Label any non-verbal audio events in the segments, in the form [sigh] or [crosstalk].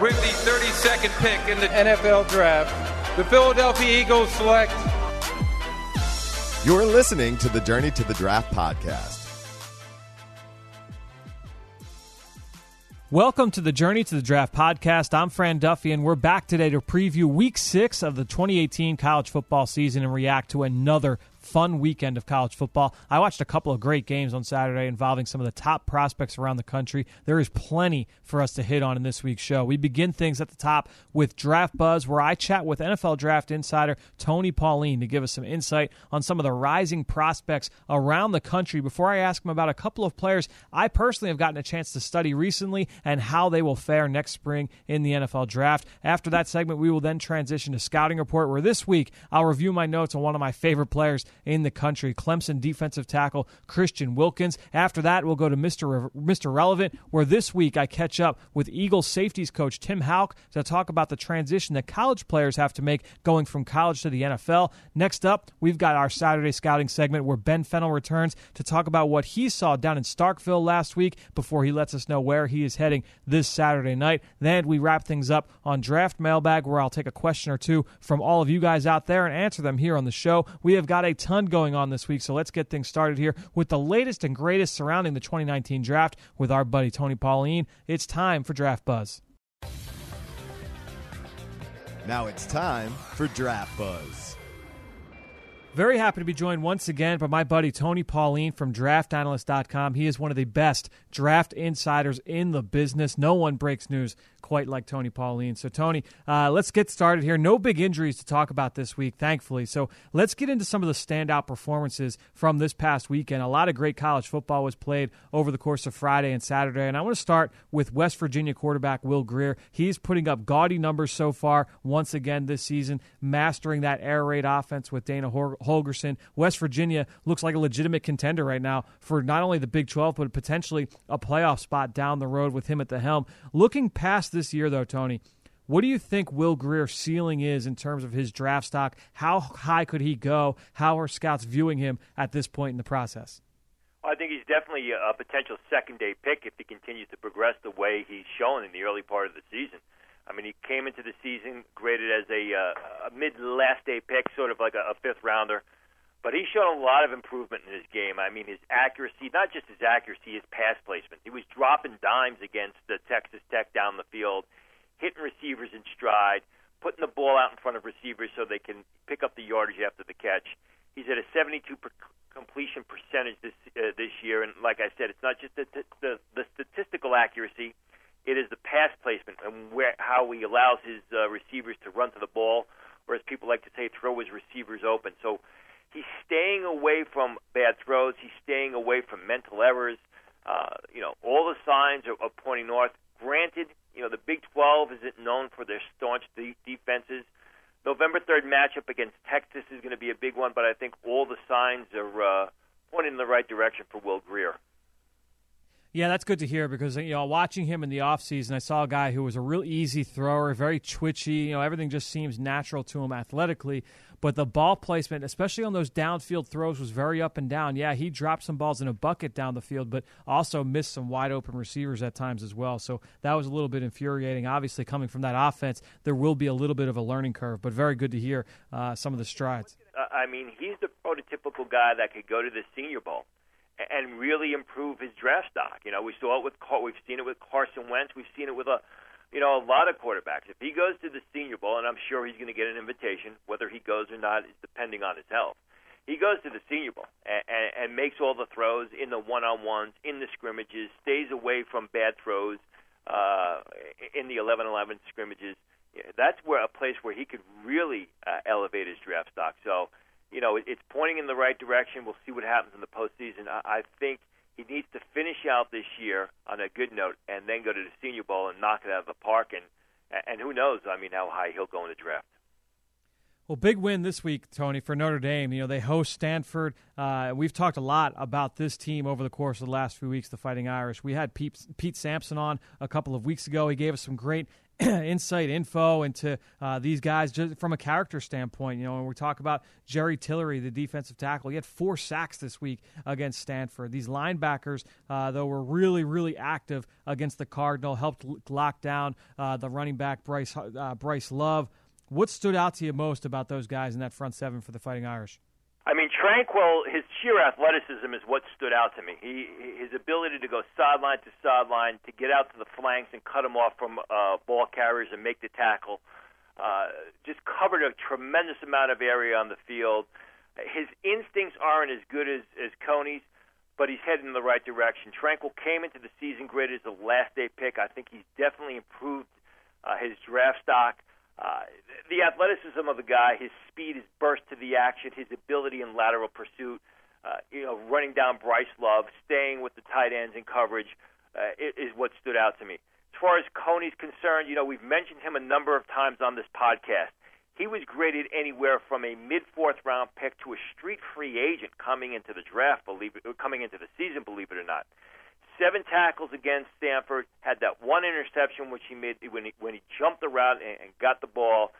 with the 32nd pick in the NFL Draft, the Philadelphia Eagles select. You're listening to the Journey to the Draft podcast. Welcome to the Journey to the Draft podcast. I'm Fran Duffy, and we're back today to preview week six of the 2018 college football season and react to another fun weekend of college football. I watched a couple of great games on Saturday involving some of the top prospects around the country. There is plenty for us to hit on in this week's show. We begin things at the top with Draft Buzz, where I chat with NFL Draft insider Tony Pauline to give us some insight on some of the rising prospects around the country. Before I ask him about a couple of players I personally have gotten a chance to study recently and how they will fare next spring in the NFL Draft. After that segment, we will then transition to Scouting Report, where this week I'll review my notes on one of my favorite players in the country, Clemson defensive tackle Christian Wilkins. After that, we'll go to Mr. Re- Mr. Relevant, where this week I catch up with Eagles safeties coach Tim Hauck to talk about the transition that college players have to make going from college to the NFL. Next up, we've got our Saturday scouting segment where Ben Fennell returns to talk about what he saw down in Starkville last week before he lets us know where he is heading this Saturday night. Then we wrap things up on Draft Mailbag, where I'll take a question or two from all of you guys out there and answer them here on the show. We have got a ton going on this week, so let's get things started here with the latest and greatest surrounding the 2019 draft with our buddy Tony Pauline. It's time for Draft Buzz. Now it's time for Draft Buzz. Very happy to be joined once again by my buddy Tony Pauline from DraftAnalyst.com. He is one of the best draft insiders in the business. No one breaks news quite like Tony Pauline. So, Tony, uh, let's get started here. No big injuries to talk about this week, thankfully. So, let's get into some of the standout performances from this past weekend. A lot of great college football was played over the course of Friday and Saturday. And I want to start with West Virginia quarterback Will Grier. He's putting up gaudy numbers so far once again this season, mastering that air raid offense with Dana Holgorsen. West Virginia looks like a legitimate contender right now for not only the Big 12, but potentially a playoff spot down the road with him at the helm. Looking past this year, though, Tony, what do you think Will Grier's ceiling is in terms of his draft stock? How high could he go? How are scouts viewing him at this point in the process? I think he's definitely a potential second day pick if he continues to progress the way he's shown in the early part of the season. I mean, he came into the season graded as a, uh, a mid last day pick, sort of like a, a fifth rounder. But he's shown a lot of improvement in his game. I mean, his accuracy, not just his accuracy, his pass placement. He was dropping dimes against the Texas Tech down the field, hitting receivers in stride, putting the ball out in front of receivers so they can pick up the yardage after the catch. He's at a 72 per completion percentage this uh, this year, and like I said, it's not just the, the the statistical accuracy; it is the pass placement and where how he allows his uh, receivers to run to the ball, or as people like to say, throw his receivers open. So he's staying away from bad throws. He's staying away from mental errors. Uh, you know, all the signs are, are pointing north. Granted, you know, the Big 12 isn't known for their staunch de- defenses. November 3rd matchup against Texas is going to be a big one, but I think all the signs are uh, pointing in the right direction for Will Grier. Yeah, that's good to hear because you know, watching him in the offseason, I saw a guy who was a real easy thrower, very twitchy. You know, everything just seems natural to him athletically. But the ball placement, especially on those downfield throws, was very up and down. Yeah, he dropped some balls in a bucket down the field, but also missed some wide open receivers at times as well. So that was a little bit infuriating. Obviously, coming from that offense, there will be a little bit of a learning curve, but very good to hear uh, some of the strides. I mean, he's the prototypical guy that could go to the Senior Bowl and really improve his draft stock. You know, we saw it with we've seen it with Carson Wentz. We've seen it with a you know a lot of quarterbacks. If he goes to the Senior Bowl, and I'm sure he's going to get an invitation, whether he goes or not is depending on his health. He goes to the Senior Bowl and, and, and makes all the throws in the one-on-ones, in the scrimmages, stays away from bad throws uh, in the 11-11 scrimmages. That's where a place where he could really uh, elevate his draft stock. So you know, it, it's pointing in the right direction. We'll see what happens in the postseason. I, I think he needs to finish out this year on a good note and then go to the Senior Bowl and knock it out of the park. And and who knows? I mean, how high he'll go in the draft. Well, big win this week, Tony, for Notre Dame. You know, they host Stanford. Uh, we've talked a lot about this team over the course of the last few weeks, the Fighting Irish. We had Pete, Pete Sampson on a couple of weeks ago. He gave us some great [clears throat] insight, info into uh, these guys just from a character standpoint. You know, when we talk about Jerry Tillery, the defensive tackle, he had four sacks this week against Stanford. These linebackers, uh, though, were really, really active against the Cardinal, helped lock down uh, the running back Bryce uh, Bryce Love. What stood out to you most about those guys in that front seven for the Fighting Irish? I mean, Tranquill, his sheer athleticism is what stood out to me. He, his ability to go sideline to sideline, to get out to the flanks and cut them off from uh, ball carriers and make the tackle, uh, just covered a tremendous amount of area on the field. His instincts aren't as good as, as Coney's, but he's heading in the right direction. Tranquill came into the season graded as a last day pick. I think he's definitely improved uh, his draft stock. Uh, the athleticism of the guy, his speed, his burst to the action, his ability in lateral pursuit, uh, you know, running down Bryce Love, staying with the tight ends in coverage, uh, is what stood out to me. As far as Coney's concerned, you know, we've mentioned him a number of times on this podcast. He was graded anywhere from a mid fourth round pick to a street free agent coming into the draft, believe it, coming into the season, believe it or not seven tackles against Stanford, had that one interception which he made when he when he jumped around and, and got the ball.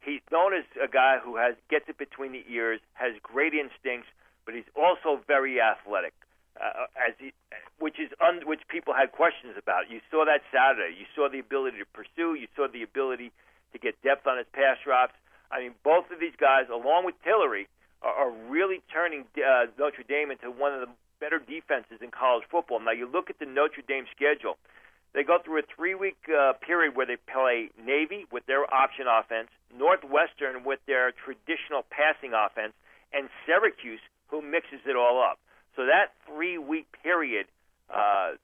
He's known as a guy who has gets it between the ears, has great instincts, but he's also very athletic. Uh, as he, which is un, which people had questions about. You saw that Saturday. You saw the ability to pursue. You saw the ability to get depth on his pass drops. I mean, both of these guys, along with Tillery, are, are really turning uh, Notre Dame into one of the better defenses in college football. Now you look at the Notre Dame schedule. They go through a three-week uh, period where they play Navy with their option offense, Northwestern with their traditional passing offense, and Syracuse who mixes it all up. So that three-week period uh,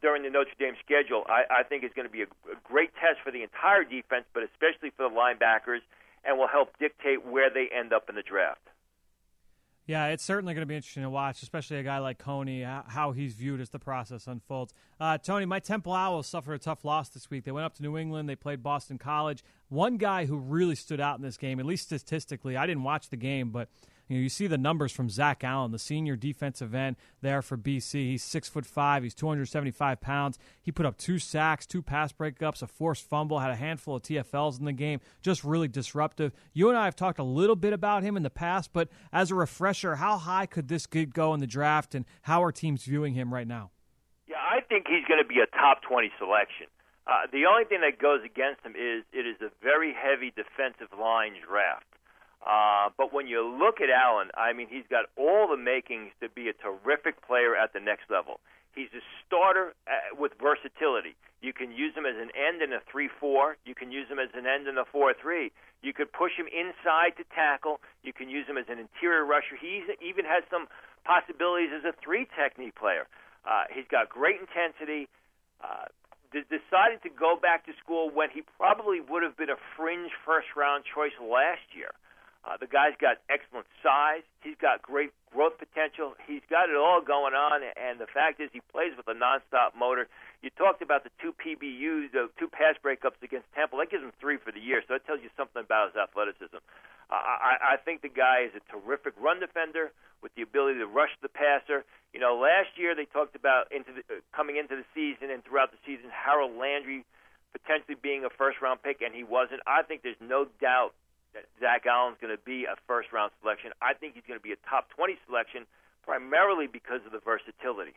during the Notre Dame schedule, I, I think is going to be a, a great test for the entire defense, but especially for the linebackers, and will help dictate where they end up in the draft. Yeah, it's certainly going to be interesting to watch, especially a guy like Coney, how he's viewed as the process unfolds. Uh, Tony, my Temple Owls suffered a tough loss this week. They went up to New England. They played Boston College. One guy who really stood out in this game, at least statistically, I didn't watch the game, but you know, you see the numbers from Zach Allen, the senior defensive end there for BC. He's six foot five. He's 275 pounds. He put up two sacks, two pass breakups, a forced fumble, had a handful of TFLs in the game. Just really disruptive. You and I have talked a little bit about him in the past, but as a refresher, how high could this kid go in the draft, and how are teams viewing him right now? Yeah, I think he's going to be a top 20 selection. Uh, the only thing that goes against him is it is a very heavy defensive line draft. Uh, but when you look at Allen, I mean, he's got all the makings to be a terrific player at the next level. He's a starter uh, with versatility. You can use him as an end in a 3 4. You can use him as an end in a 4 3. You could push him inside to tackle. You can use him as an interior rusher. He even has some possibilities as a three technique player. Uh, he's got great intensity. Uh, d- decided to go back to school when he probably would have been a fringe first round choice last year. Uh, the guy's got excellent size. He's got great growth potential. He's got it all going on, and the fact is, he plays with a nonstop motor. You talked about the two PBUs, the two pass breakups against Temple. That gives him three for the year, so that tells you something about his athleticism. Uh, I, I think the guy is a terrific run defender with the ability to rush the passer. You know, last year they talked about into the, uh, coming into the season and throughout the season, Harold Landry potentially being a first round pick, and he wasn't. I think there's no doubt that Zach Allen's going to be a first round selection. I think he's going to be a top 20 selection primarily because of the versatility.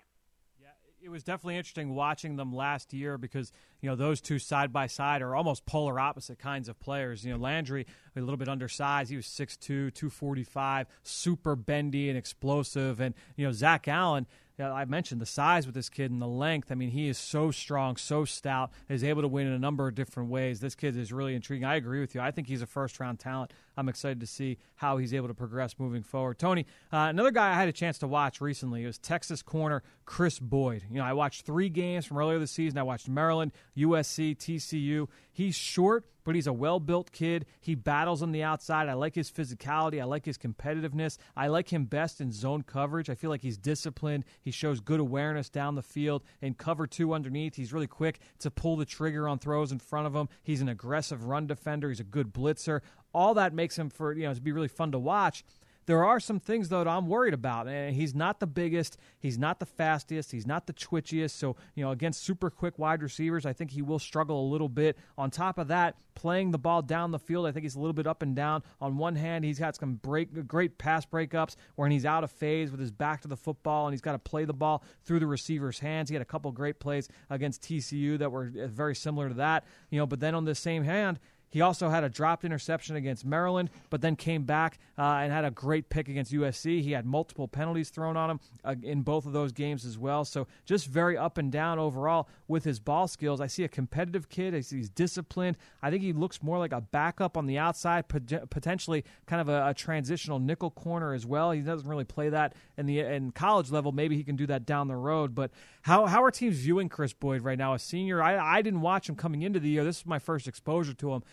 Yeah, it was definitely interesting watching them last year because you know those two side by side are almost polar opposite kinds of players. You know Landry a little bit undersized, he was 6'2", 245, super bendy and explosive, and you know Zach Allen I mentioned the size with this kid and the length. I mean, he is so strong, so stout, is able to win in a number of different ways. This kid is really intriguing. I agree with you. I think he's a first round talent. I'm excited to see how he's able to progress moving forward. Tony, uh, another guy I had a chance to watch recently was Texas corner Chris Boyd. You know, I watched three games from earlier this season. I watched Maryland, USC, TCU. He's short, but he's a well built kid. He battles on the outside. I like his physicality. I like his competitiveness. I like him best in zone coverage. I feel like he's disciplined. He shows good awareness down the field. In cover two underneath, he's really quick to pull the trigger on throws in front of him. He's an aggressive run defender. He's a good blitzer all that makes him for you know to be really fun to watch. There are some things though that I'm worried about. And he's not the biggest, he's not the fastest, he's not the twitchiest. So you know, against super quick wide receivers, I think he will struggle a little bit. On top of that, playing the ball down the field, I think he's a little bit up and down. On one hand, he's got some break, great pass breakups when he's out of phase with his back to the football, and he's got to play the ball through the receiver's hands. He had a couple great plays against TCU that were very similar to that. You know, but then on the same hand he also had a dropped interception against Maryland, but then came back uh, and had a great pick against USC. He had multiple penalties thrown on him uh, in both of those games as well. So just very up and down overall with his ball skills. I see a competitive kid. I see he's disciplined. I think he looks more like a backup on the outside, potentially kind of a, a transitional nickel corner as well. He doesn't really play that in the in college level. Maybe he can do that down the road. But how how are teams viewing Chris Boyd right now? A senior, I, I didn't watch him coming into the year. This is my first exposure to him.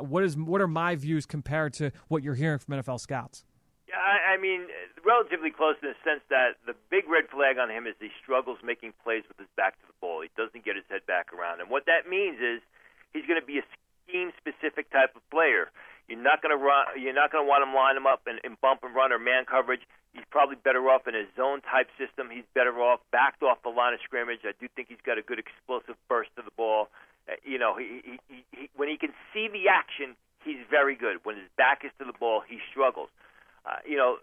What is what are my views compared to what you're hearing from NFL scouts? Yeah, I, I mean, relatively close in the sense that the big red flag on him is he struggles making plays with his back to the ball. He doesn't get his head back around, and what that means is he's going to be a scheme-specific type of player. You're not going to run. You're not going to want him line him up and bump and run or man coverage. He's probably better off in a zone type system. He's better off backed off the line of scrimmage. I do think he's got a good explosive burst to the ball. Uh, you know, he, he, he, he, when he can see the action, he's very good. When his back is to the ball, he struggles. Uh, you know,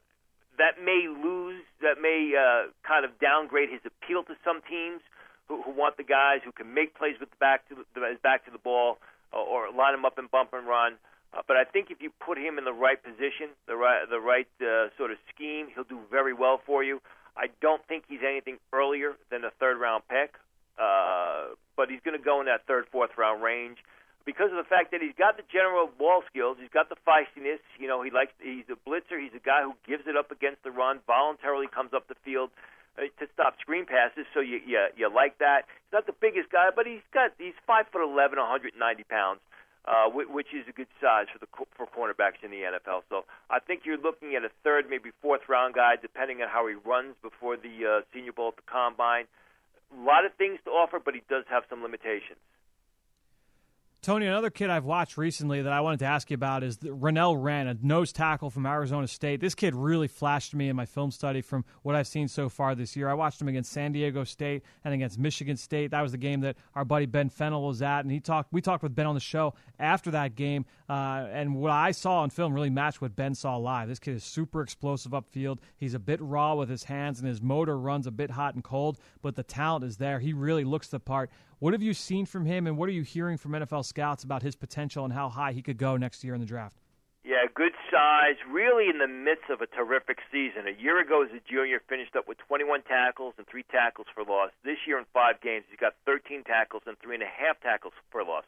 that may lose, that may uh, kind of downgrade his appeal to some teams who, who want the guys who can make plays with the back to the, his back to the ball uh, or line him up and bump and run. Uh, but I think if you put him in the right position, the right the right uh, sort of scheme, he'll do very well for you. I don't think he's anything earlier than a third round pick. Uh, but he's going to go in that third, fourth round range because of the fact that he's got the general ball skills, he's got the feistiness. You know, he likes he's a blitzer. He's a guy who gives it up against the run, voluntarily comes up the field uh, to stop screen passes. So you you you like that. He's not the biggest guy, but he's got he's five foot eleven, 190 pounds. Uh, which is a good size for the for cornerbacks in the NFL. So I think you're looking at a third, maybe fourth round guy, depending on how he runs before the uh, Senior Bowl at the Combine a lot of things to offer, but he does have some limitations. Tony, another kid I've watched recently that I wanted to ask you about is Renell Wren, a nose tackle from Arizona State. This kid really flashed me in my film study from what I've seen so far this year. I watched him against San Diego State and against Michigan State. That was the game that our buddy Ben Fennell was at, and he talked. We talked with Ben on the show after that game, uh, and what I saw on film really matched what Ben saw live. This kid is super explosive upfield. He's a bit raw with his hands, and his motor runs a bit hot and cold, but the talent is there. He really looks the part. What have you seen from him, and what are you hearing from NFL scouts about his potential and how high he could go next year in the draft? Yeah, good size, really in the midst of a terrific season. A year ago as a junior, finished up with 21 tackles and three tackles for loss. This year in five games, he's got 13 tackles and three and a half tackles for loss.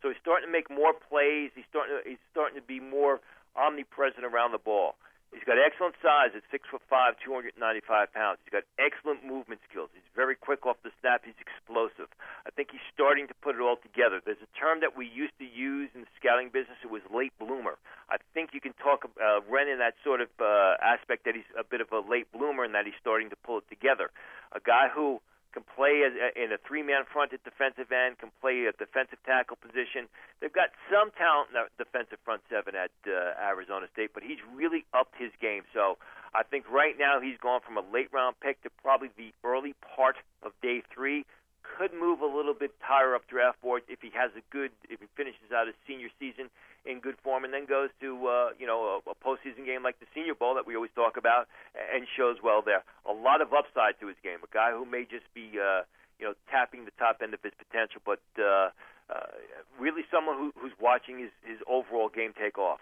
So he's starting to make more plays. He's starting to, he's starting to be more omnipresent around the ball. He's got excellent size at six foot five, 295 pounds. He's got excellent movement skills. He's very quick off the snap. He's explosive. I think he's starting to put it all together. There's a term that we used to use in the scouting business. It was late bloomer. I think you can talk uh, Wren in that sort of uh, aspect that he's a bit of a late bloomer and that he's starting to pull it together. A guy who can play as, in a three-man front at defensive end, can play a defensive tackle position. They've got some talent in the defensive front seven at uh, Arizona State, but he's really upped his game. So I think right now he's gone from a late-round pick to probably the early part of day three. Could move a little bit higher up draft board if he has a good, if he finishes out his senior season in good form, and then goes to uh, you know a, a postseason game like the Senior Bowl that we always talk about, and shows well there. A lot of upside to his game. A guy who may just be uh, you know tapping the top end of his potential, but uh, uh, really someone who, who's watching his his overall game take off.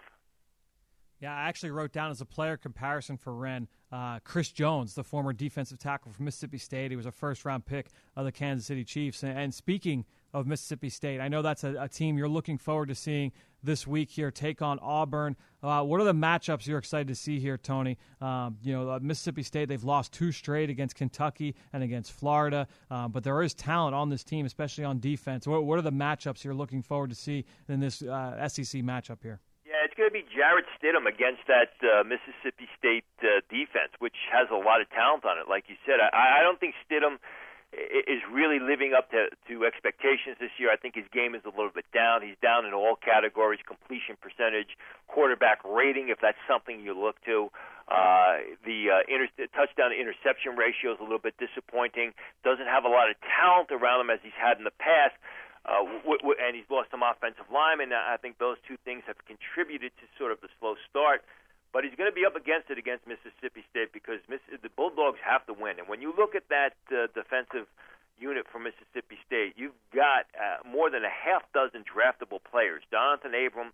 Yeah, I actually wrote down as a player comparison for Wren, uh, Chris Jones, the former defensive tackle from Mississippi State. He was a first round pick of the Kansas City Chiefs. And, and speaking of Mississippi State, I know that's a, a, team you're looking forward to seeing this week here take on Auburn. Uh, what are the matchups you're excited to see here, Tony? Um, you know, uh, Mississippi State, they've lost two straight against Kentucky and against Florida, um, but there is talent on this team, especially on defense. What, what, are the matchups you're looking forward to see in this uh, SEC matchup here? It's going to be Jarrett Stidham against that uh, Mississippi State uh, defense, which has a lot of talent on it. Like you said, I, I don't think Stidham is really living up to, to expectations this year. I think his game is a little bit down. He's down in all categories: completion percentage, quarterback rating, if that's something you look to. Uh, the uh, inter- touchdown to interception ratio is a little bit disappointing. Doesn't have a lot of talent around him as he's had in the past. Uh, w- w- and he's lost some offensive linemen. I think those two things have contributed to sort of the slow start but he's going to be up against it against Mississippi State because Miss, the Bulldogs have to win. And when you look at that uh, defensive unit from Mississippi State, you've got uh, more than a half dozen draftable players. Donathan Abram,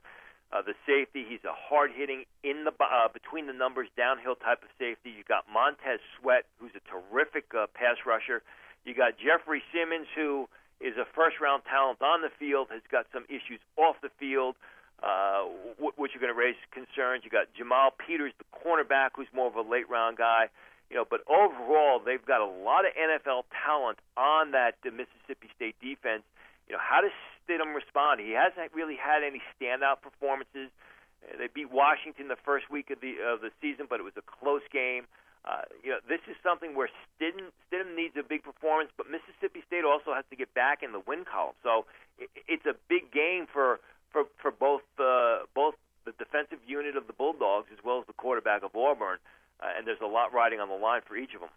uh, the safety, he's a hard-hitting in the uh, between the numbers downhill type of safety. You got Montez Sweat, who's a terrific uh, pass rusher. You got Jeffrey Simmons, who is a first-round talent on the field, has got some issues off the field uh, which are going to raise concerns. You got Jamal Peters, the cornerback, who's more of a late round guy. You know, but overall, they've got a lot of NFL talent on that Mississippi State defense. You know, how does Stidham respond? He hasn't really had any standout performances. They beat Washington the first week of the of the season, but it was a close game. Uh, you know, this is something where Stidham, Stidham needs a big performance, but Mississippi State also has to get back in the win column. So it, it's a big game for for for both uh, both the defensive unit of the Bulldogs as well as the quarterback of Auburn, uh, and there's a lot riding on the line for each of them.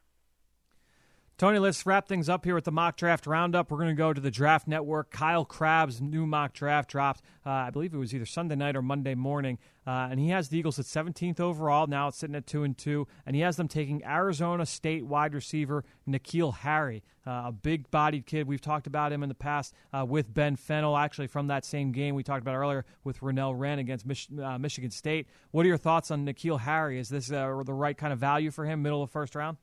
Tony, let's wrap things up here with the mock draft roundup. We're going to go to the Draft Network. Kyle Crabbs' new mock draft dropped, uh, I believe it was either Sunday night or Monday morning, uh, and he has the Eagles at 17th overall. Now it's sitting at two and two, and he has them taking Arizona State wide receiver N'Keal Harry, uh, a big-bodied kid. We've talked about him in the past uh, with Ben Fennell, actually from that same game we talked about earlier with Renell Wren against Mich- uh, Michigan State. What are your thoughts on N'Keal Harry? Is this uh, the right kind of value for him, middle of first round?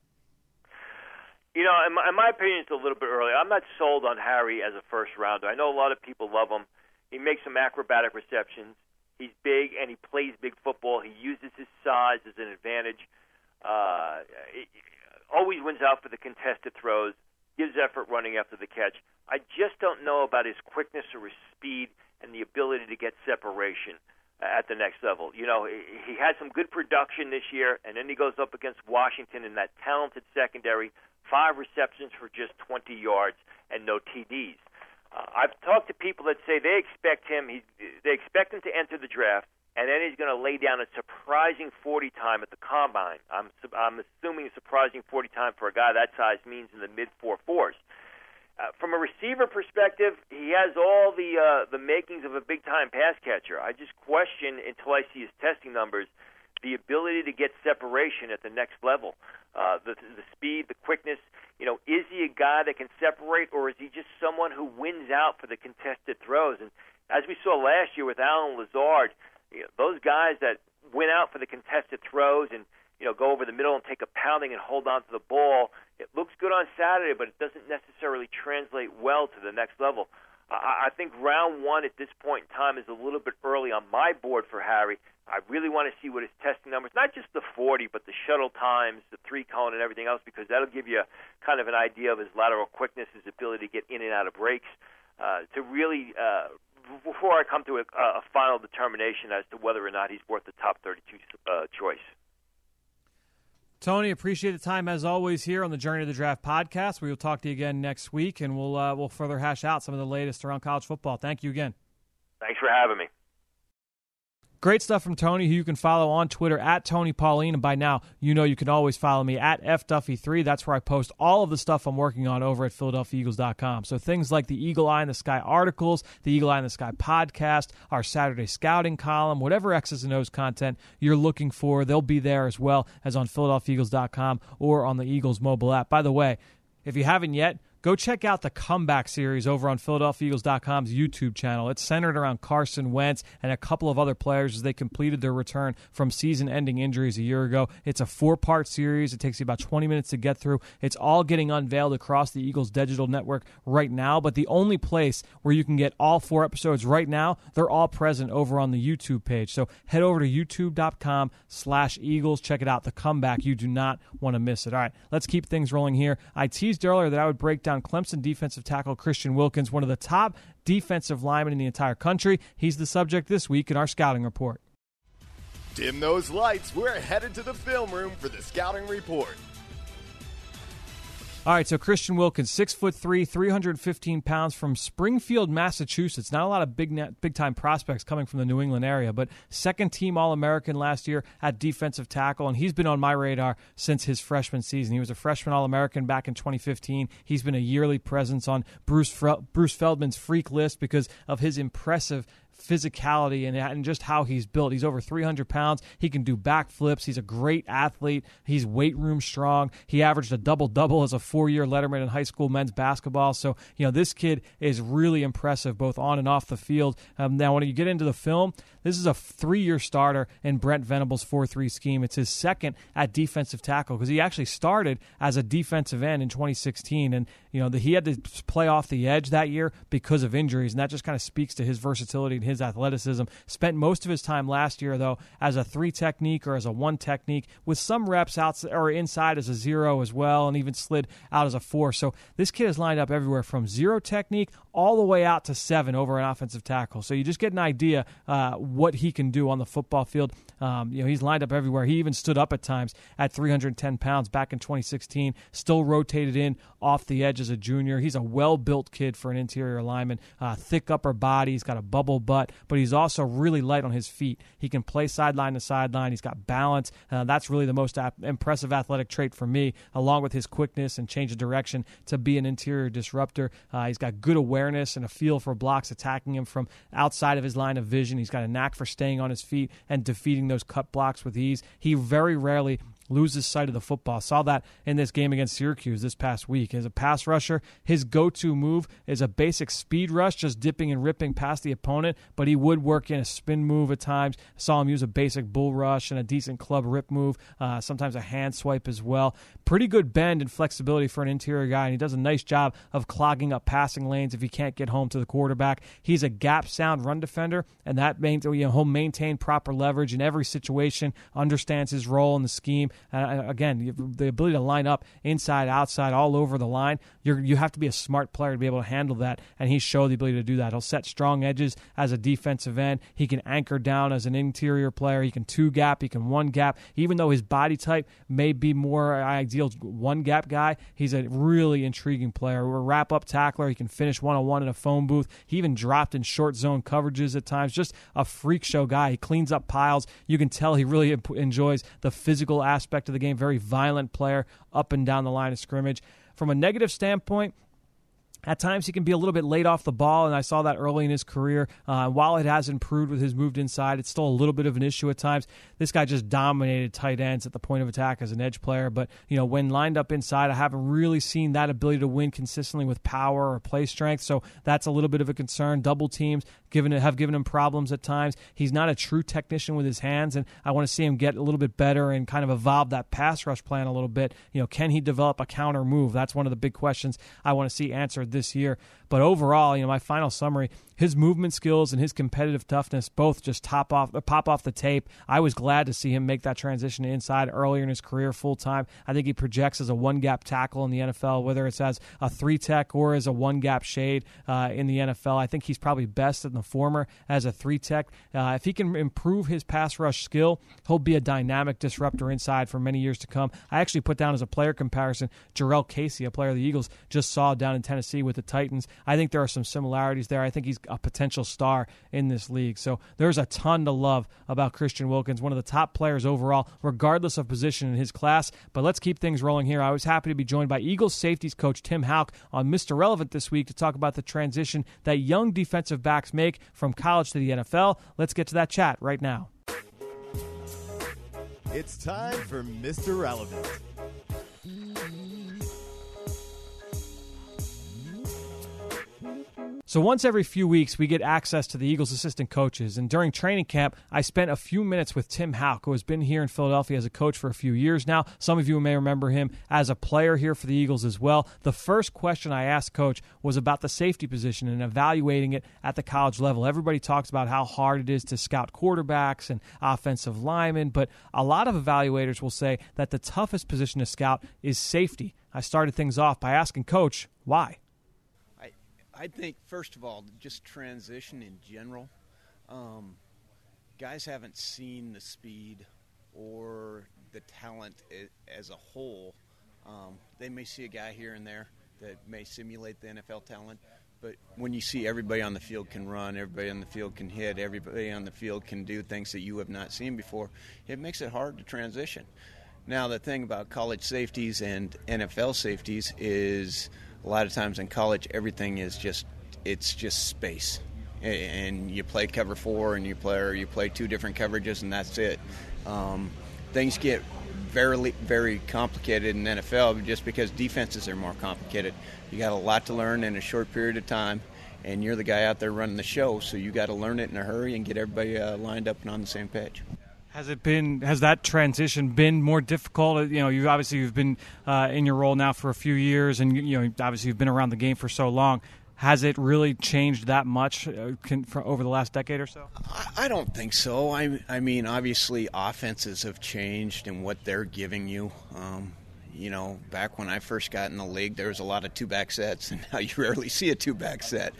You know, in my, in my opinion, it's a little bit early. I'm not sold on Harry as a first rounder. I know a lot of people love him. He makes some acrobatic receptions. He's big and he plays big football. He uses his size as an advantage. Uh, he always wins out for the contested throws. Gives effort running after the catch. I just don't know about his quickness or his speed and the ability to get separation at the next level. You know, he had some good production this year, and then he goes up against Washington in that talented secondary five receptions for just 20 yards and no TDs. Uh, I've talked to people that say they expect him. He, they expect him to enter the draft, and then he's going to lay down a surprising 40 time at the combine. I'm I'm assuming a surprising 40 time for a guy that size means in the mid four fours. Uh, from a receiver perspective, he has all the uh, the makings of a big time pass catcher. I just question until I see his testing numbers the ability to get separation at the next level uh, the the speed, the quickness. You know, is he a guy that can separate, or is he just someone who wins out for the contested throws? And as we saw last year with Allen Lazard, you know, those guys that win out for the contested throws and you know go over the middle and take a pounding and hold on to the ball. It looks good on Saturday, but it doesn't necessarily translate well to the next level. I, think round one at this point in time is a little bit early on my board for Harry. I really want to see what his testing numbers, not just the 40, but the shuttle times, the three cone, and everything else, because that'll give you kind of an idea of his lateral quickness, his ability to get in and out of breaks. Uh, to really, uh, before I come to a, a final determination as to whether or not he's worth the top 32 uh, choice. Tony, appreciate the time as always here on the Journey to the Draft podcast. We will talk to you again next week, and we'll uh, we'll further hash out some of the latest around college football. Thank you again. Thanks for having me. Great stuff from Tony, who you can follow on Twitter at Tony Pauline. And by now, you know you can always follow me at FDuffy3. That's where I post all of the stuff I'm working on over at PhiladelphiaEagles.com. So things like the Eagle Eye in the Sky articles, the Eagle Eye in the Sky podcast, our Saturday scouting column, whatever X's and O's content you're looking for, they'll be there as well as on PhiladelphiaEagles.com or on the Eagles mobile app. By the way, if you haven't yet, go check out the comeback series over on PhiladelphiaEagles.com's YouTube channel. It's centered around Carson Wentz and a couple of other players as they completed their return from season ending injuries a year ago. It's a four part series. It takes you about 20 minutes to get through. It's all getting unveiled across the Eagles digital network right now, but the only place where you can get all four episodes right now, they're all present over on the YouTube page. So head over to youtube.com slash Eagles. Check it out. The comeback. You do not want to miss it. All right, let's keep things rolling here. I teased earlier that I would break down down Clemson defensive tackle Christian Wilkins, one of the top defensive linemen in the entire country. He's the subject this week in our scouting report. Dim those lights. We're headed to the film room for the scouting report. All right, so Christian Wilkins, six foot three, three hundred fifteen pounds, from Springfield, Massachusetts. Not a lot of big big time prospects coming from the New England area, but second team All American last year at defensive tackle, and he's been on my radar since his freshman season. He was a freshman All American back in 2015. He's been a yearly presence on Bruce Bruce Feldman's freak list because of his impressive physicality and, and just how he's built. He's over 300 pounds. He can do backflips. He's a great athlete. He's weight room strong. He averaged a double double as a four year letterman in high school men's basketball. So, you know, this kid is really impressive both on and off the field. Um, now, when you get into the film, this is a three year starter in Brent Venables' 4 3 scheme. It's his second at defensive tackle because he actually started as a defensive end in 2016. And, you know, the, he had to play off the edge that year because of injuries. And that just kind of speaks to his versatility and his athleticism. Spent most of his time last year, though, as a three technique or as a one technique, with some reps out or inside as a zero as well, and even slid out as a four. So this kid is lined up everywhere from zero technique all the way out to seven over an offensive tackle. So you just get an idea uh, what he can do on the football field. Um, you know, he's lined up everywhere. He even stood up at times at 310 pounds back in 2016. Still rotated in off the edge as a junior. He's a well-built kid for an interior lineman. Uh, thick upper body. He's got a bubble butt, but he's also really light on his feet. He can play sideline to sideline. He's got balance. Uh, that's really the most ap- impressive athletic trait for me, along with his quickness and change of direction to be an interior disruptor. Uh, he's got good awareness awareness and a feel for blocks attacking him from outside of his line of vision. He's got a knack for staying on his feet and defeating those cut blocks with ease. He very rarely loses sight of the football. Saw that in this game against Syracuse this past week. As a pass rusher, his go to move is a basic speed rush, just dipping and ripping past the opponent, but he would work in a spin move at times. Saw him use a basic bull rush and a decent club rip move, uh, sometimes a hand swipe as well. Pretty good bend and flexibility for an interior guy, and he does a nice job of clogging up passing lanes if he can't get home to the quarterback. He's a gap sound run defender, and that means you know, he'll maintain proper leverage in every situation, understands his role in the scheme, uh, again, the ability to line up inside, outside, all over the line. you you have to be a smart player to be able to handle that, and he showed the ability to do that. He'll set strong edges as a defensive end. He can anchor down as an interior player. He can two gap. He can one gap. Even though his body type may be more ideal one gap guy, he's a really intriguing player. A wrap up tackler. He can finish one on one in a phone booth. He even dropped in short zone coverages at times. Just a freak show guy. He cleans up piles. You can tell he really enjoys the physical aspect aspect of the game, very violent player up and down the line of scrimmage. From a negative standpoint, at times, he can be a little bit late off the ball, and I saw that early in his career. Uh, while it has improved with his moved inside, it's still a little bit of an issue at times. This guy just dominated tight ends at the point of attack as an edge player, but you know when lined up inside, I haven't really seen that ability to win consistently with power or play strength. So that's a little bit of a concern. Double teams given have given him problems at times. He's not a true technician with his hands, and I want to see him get a little bit better and kind of evolve that pass rush plan a little bit. You know, can he develop a counter move? That's one of the big questions I want to see answered this year. But overall, you know, my final summary his movement skills and his competitive toughness both just top off pop off the tape. I was glad to see him make that transition inside earlier in his career full time. I think he projects as a one gap tackle in the NFL, whether it's as a three tech or as a one gap shade uh, in the NFL. I think he's probably best in the former as a three tech. Uh, if he can improve his pass rush skill, he'll be a dynamic disruptor inside for many years to come. I actually put down as a player comparison Jurrell Casey, a player of the Eagles just saw down in Tennessee with the Titans. I think there are some similarities there. I think he's a potential star in this league. So there's a ton to love about Christian Wilkins, one of the top players overall, regardless of position in his class. But let's keep things rolling here. I was happy to be joined by Eagles safeties coach Tim Hauck on Mr. Relevant this week to talk about the transition that young defensive backs make from college to the NFL. Let's get to that chat right now. It's time for Mr. Relevant. So once every few weeks, we get access to the Eagles' assistant coaches. And during training camp, I spent a few minutes with Tim Hauck, who has been here in Philadelphia as a coach for a few years now. Some of you may remember him as a player here for the Eagles as well. The first question I asked Coach was about the safety position and evaluating it at the college level. Everybody talks about how hard it is to scout quarterbacks and offensive linemen, but a lot of evaluators will say that the toughest position to scout is safety. I started things off by asking Coach, why? I think first of all, just transition in general. Um, guys haven't seen the speed or the talent as a whole Um, they may see a guy here and there that may simulate the NFL talent, but when you see everybody on the field can run, everybody on the field can hit, everybody on the field can do things that you have not seen before, it makes it hard to transition. Now, the thing about college safeties and NFL safeties is a lot of times in college, everything is just it's just space, and you play cover four, and you play or you play two different coverages, and that's it. Um, things get very very complicated in NFL just because defenses are more complicated. You got a lot to learn in a short period of time, and you're the guy out there running the show, so you got to learn it in a hurry and get everybody uh, lined up and on the same page. Has it been? Has that transition been more difficult? You know, you obviously you've been uh, in your role now for a few years, and you know, obviously you've been around the game for so long. Has it really changed that much uh, can, for, over the last decade or so? I don't think so. I, I mean, obviously, offenses have changed and what they're giving you. Um, you know, back when I first got in the league, there was a lot of two back sets, and now [laughs] you rarely see a two back set.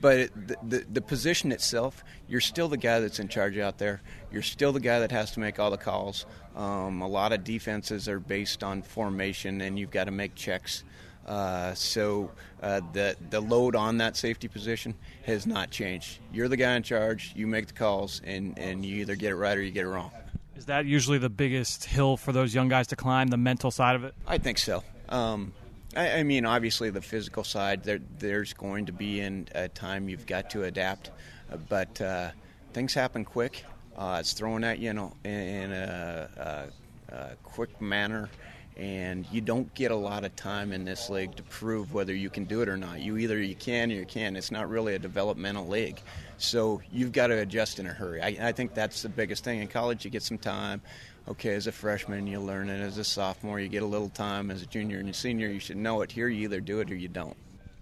But the, the, the position itself, you're still the guy that's in charge out there. You're still the guy that has to make all the calls. Um, a lot of defenses are based on formation, and you've got to make checks. Uh, so uh, the the load on that safety position has not changed. You're the guy in charge. You make the calls, and, and you either get it right or you get it wrong. Is that usually the biggest hill for those young guys to climb, the mental side of it? I think so. Um, I, I, mean, obviously, the physical side, there, there's going to be in a time you've got to adapt, uh, but uh, things happen quick. Uh, it's thrown at you, in, in a, a, a quick manner and you don't get a lot of time in this league to prove whether you can do it or not. You either you can or you can. It's not really a developmental league, so you've got to adjust in a hurry. I, I think that's the biggest thing in college. You get some time. Okay, as a freshman, you learn it. As a sophomore, you get a little time. As a junior and a senior, you should know it. Here, you either do it or you don't.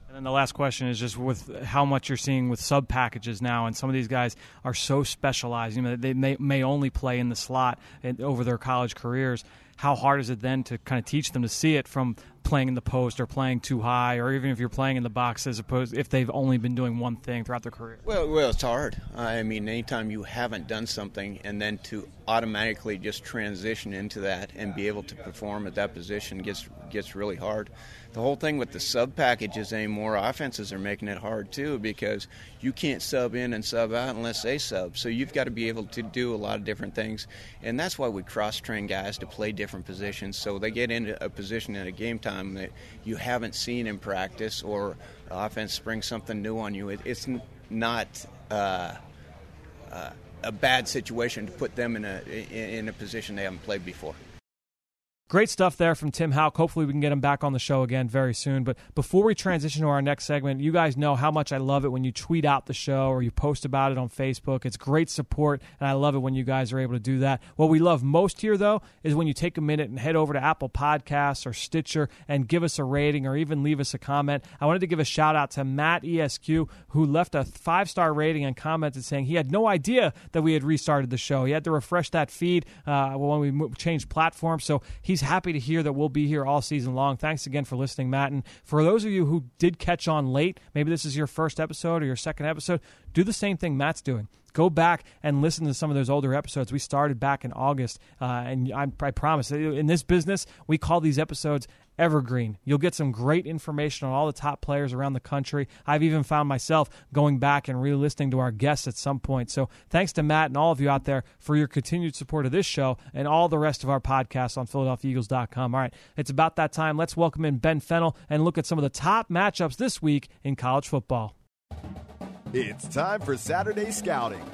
And then the last question is just with how much you're seeing with sub packages now, and some of these guys are so specialized. You know, they may, may only play in the slot over their college careers how hard is it then to kind of teach them to see it from playing in the post or playing too high, or even if you're playing in the box, as opposed if they've only been doing one thing throughout their career? Well, well, it's hard. I mean, anytime you haven't done something and then to automatically just transition into that and be able to perform at that position gets gets really hard. The whole thing with the sub packages anymore, offenses are making it hard too because you can't sub in and sub out unless they sub. So you've got to be able to do a lot of different things, and that's why we cross train guys to play different positions so they get into a position at a game time that you haven't seen in practice or offense brings something new on you. It, it's not. Uh, uh, a bad situation to put them in a in a position they haven't played before. Great stuff there from Tim Hauck. Hopefully, we can get him back on the show again very soon. But before we transition to our next segment, you guys know how much I love it when you tweet out the show or you post about it on Facebook. It's great support, and I love it when you guys are able to do that. What we love most here, though, is when you take a minute and head over to Apple Podcasts or Stitcher and give us a rating or even leave us a comment. I wanted to give a shout out to Matt ESQ, who left a five star rating and commented saying he had no idea that we had restarted the show. He had to refresh that feed uh, when we changed platforms. So he's happy to hear that we'll be here all season long. Thanks again for listening, Matt. And for those of you who did catch on late, maybe this is your first episode or your second episode, do the same thing Matt's doing. Go back and listen to some of those older episodes. We started back in August, uh, and I, I promise in this business, we call these episodes evergreen. You'll get some great information on all the top players around the country. I've even found myself going back and re listening to our guests at some point. So thanks to Matt and all of you out there for your continued support of this show and all the rest of our podcasts on PhiladelphiaEagles.com. All right, it's about that time. Let's welcome in Ben Fennell and look at some of the top matchups this week in college football. It's time for Saturday Scouting.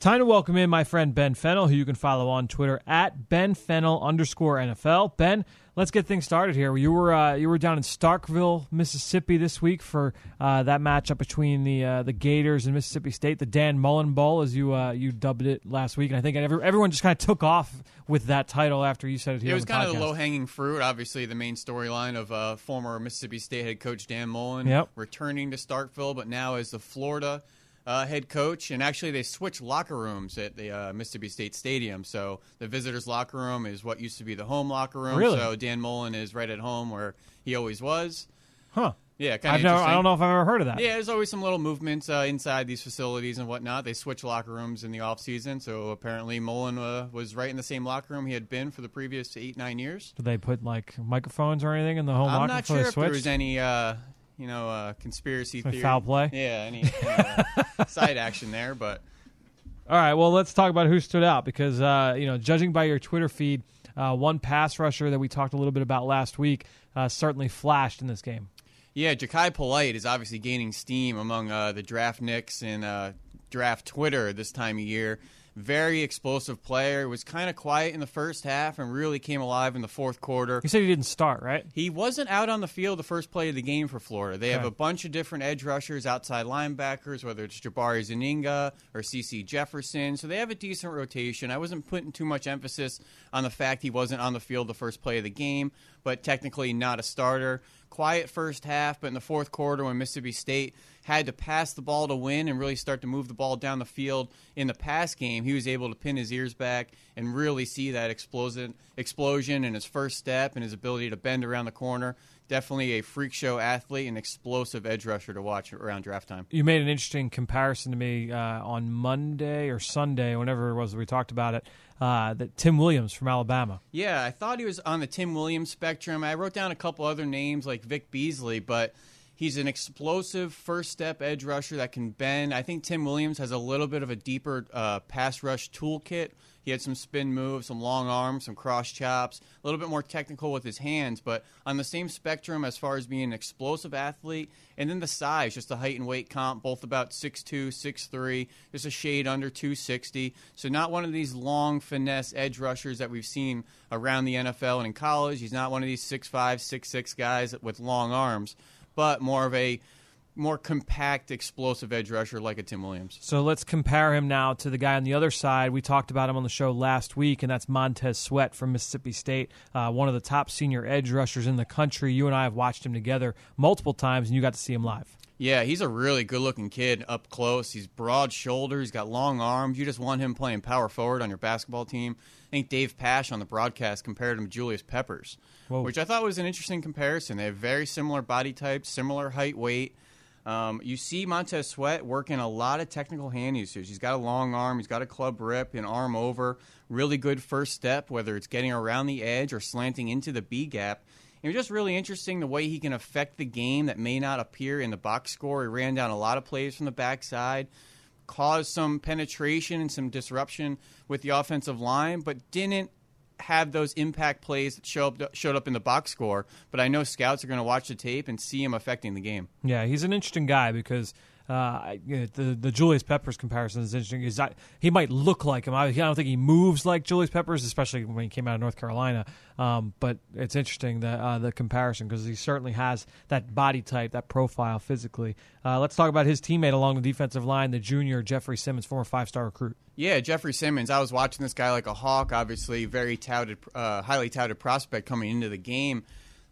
Time to welcome in my friend Ben Fennell, who you can follow on Twitter at Ben Fennell underscore NFL. Ben, let's get things started here. You were uh, you were down in Starkville, Mississippi this week for uh, that matchup between the uh, the Gators and Mississippi State, the Dan Mullen Bowl, as you uh, you dubbed it last week. And I think every, everyone just kind of took off with that title after you said it here. It was kind podcast. of the low hanging fruit. Obviously, the main storyline of uh, former Mississippi State head coach Dan Mullen yep. returning to Starkville, but now as the Florida uh, head coach, and actually they switched locker rooms at the uh, Mississippi State Stadium. So the visitors' locker room is what used to be the home locker room. Really? So Dan Mullen is right at home where he always was. Huh. Yeah, kind I've of. never, I don't know if I've ever heard of that. Yeah, there's always some little movements uh, inside these facilities and whatnot. They switch locker rooms in the off season, so apparently Mullen uh, was right in the same locker room he had been for the previous eight nine years. Did they put like microphones or anything in the home locker room? I'm locker not sure if there was any, uh, you know, uh, conspiracy theory, foul play? Yeah, any, any uh, [laughs] side action there, but All right, well, let's talk about who stood out because, uh, you know, judging by your Twitter feed, uh, one pass rusher that we talked a little bit about last week uh, certainly flashed in this game. Yeah, Jachai Polite is obviously gaining steam among uh, the draft nicks and uh, draft Twitter this time of year. Very explosive player. Was kind of quiet in the first half and really came alive in the fourth quarter. You said he didn't start, right? He wasn't out on the field the first play of the game for Florida. They have a bunch of different edge rushers, outside linebackers, whether it's Jabari Zuniga or Cece Jefferson. So they have a decent rotation. I wasn't putting too much emphasis on the fact he wasn't on the field the first play of the game, but technically not a starter. Quiet first half, but in the fourth quarter when Mississippi State had to pass the ball to win and really start to move the ball down the field in the pass game, he was able to pin his ears back and really see that explosion explosion in his first step and his ability to bend around the corner. Definitely a freak show athlete and explosive edge rusher to watch around draft time. You made an interesting comparison to me uh, on Monday or Sunday, whenever it was that we talked about it, uh, that Tim Williams from Alabama. Yeah, I thought he was on the Tim Williams spectrum. I wrote down a couple other names like Vic Beasley, but he's an explosive first step edge rusher that can bend. I think Tim Williams has a little bit of a deeper uh, pass rush toolkit. He had some spin moves, some long arms, some cross chops, a little bit more technical with his hands, but on the same spectrum as far as being an explosive athlete. And then the size, just the height and weight comp, both about 6'2, 6'3, just a shade under 260. So not one of these long finesse edge rushers that we've seen around the NFL and in college. He's not one of these 6'5, 6'6 guys with long arms, but more of a more compact, explosive edge rusher like a Tim Williams. So let's compare him now to the guy on the other side. We talked about him on the show last week, and that's Montez Sweat from Mississippi State, uh, one of the top senior edge rushers in the country. You and I have watched him together multiple times, and you got to see him live. Yeah, he's a really good looking kid up close. He's broad shoulders, he's got long arms. You just want him playing power forward on your basketball team. I think Dave Pasch on the broadcast compared him to Julius Peppers, Whoa. which I thought was an interesting comparison. They have very similar body types, similar height, weight. Um, you see Montez Sweat working a lot of technical hand usage. He's got a long arm, he's got a club rip, an arm over, really good first step, whether it's getting around the edge or slanting into the B gap. It was just really interesting the way he can affect the game that may not appear in the box score. He ran down a lot of plays from the backside, caused some penetration and some disruption with the offensive line, but didn't have those impact plays that show up, showed up in the box score. But I know scouts are going to watch the tape and see him affecting the game. Yeah, he's an interesting guy because uh, the the Julius Peppers comparison is interesting. Is that he might look like him. I, I don't think he moves like Julius Peppers, especially when he came out of North Carolina. Um, but it's interesting that uh, the comparison because he certainly has that body type, that profile physically. Uh, let's talk about his teammate along the defensive line, the junior Jeffrey Simmons, former five star recruit. Yeah, Jeffrey Simmons. I was watching this guy like a hawk. Obviously, very touted, uh, highly touted prospect coming into the game.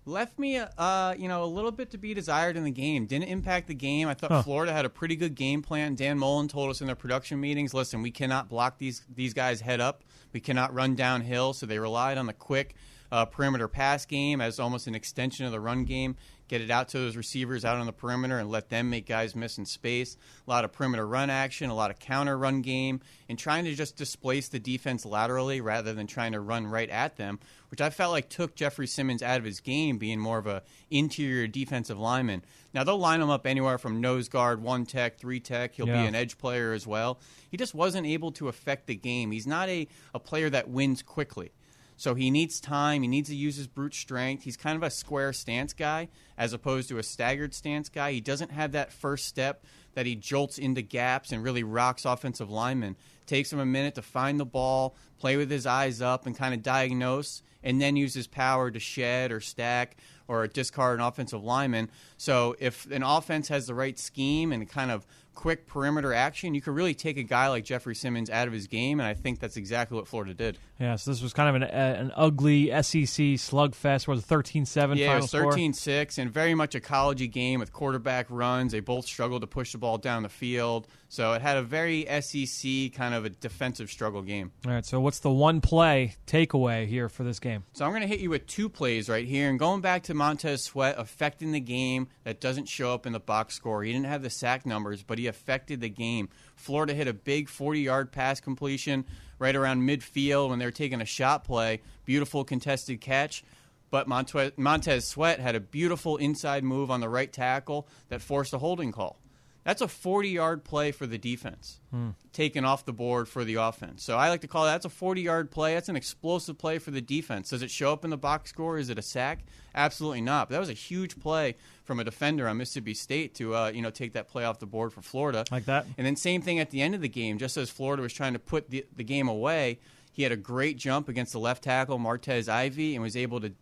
Left me, uh, you know, a little bit to be desired in the game. Didn't impact the game. I thought Huh. Florida had a pretty good game plan. Dan Mullen told us in their production meetings, "Listen, we cannot block these these guys head up. We cannot run downhill." So they relied on the quick uh, perimeter pass game as almost an extension of the run game. Get it out to those receivers out on the perimeter and let them make guys miss in space. A lot of perimeter run action, a lot of counter run game, and trying to just displace the defense laterally rather than trying to run right at them, which I felt like took Jeffrey Simmons out of his game, being more of a interior defensive lineman. Now they'll line him up anywhere from nose guard, one tech, three tech. He'll Yeah. be an edge player as well. He just wasn't able to affect the game. He's not a, a player that wins quickly. So he needs time. He needs to use his brute strength. He's kind of a square stance guy as opposed to a staggered stance guy. He doesn't have that first step that he jolts into gaps and really rocks offensive linemen. Takes him a minute to find the ball, play with his eyes up, and kind of diagnose, and then use his power to shed or stack or discard an offensive lineman. So if an offense has the right scheme and kind of quick perimeter action, you could really take a guy like Jeffrey Simmons out of his game, and I think that's exactly what Florida did. Yeah, so this was kind of an, uh, an ugly SEC slugfest. Was it 13-7 Yeah, it was 13-6 and very much a collegey game with quarterback runs. They both struggled to push the ball down the field. So it had a very SEC kind of a defensive struggle game. All right, so what's the one play takeaway here for this game? So I'm going to hit you with two plays right here. And going back to Montez Sweat affecting the game that doesn't show up in the box score. He didn't have the sack numbers, but he affected the game. Florida hit a big 40 yard pass completion right around midfield when they were taking a shot play. Beautiful contested catch. But Montez Sweat had a beautiful inside move on the right tackle that forced a holding call. That's a 40 yard play for the defense, hmm. taken off the board for the offense. So I like to call that, that's a 40 yard play. That's an explosive play for the defense. Does it show up in the box score? Is it a sack? Absolutely not. But that was a huge play from a defender on Mississippi State to uh, you know take that play off the board for Florida. Like that. And then same thing at the end of the game, just as Florida was trying to put the, the game away. He had a great jump against the left tackle Martez Ivey and was able to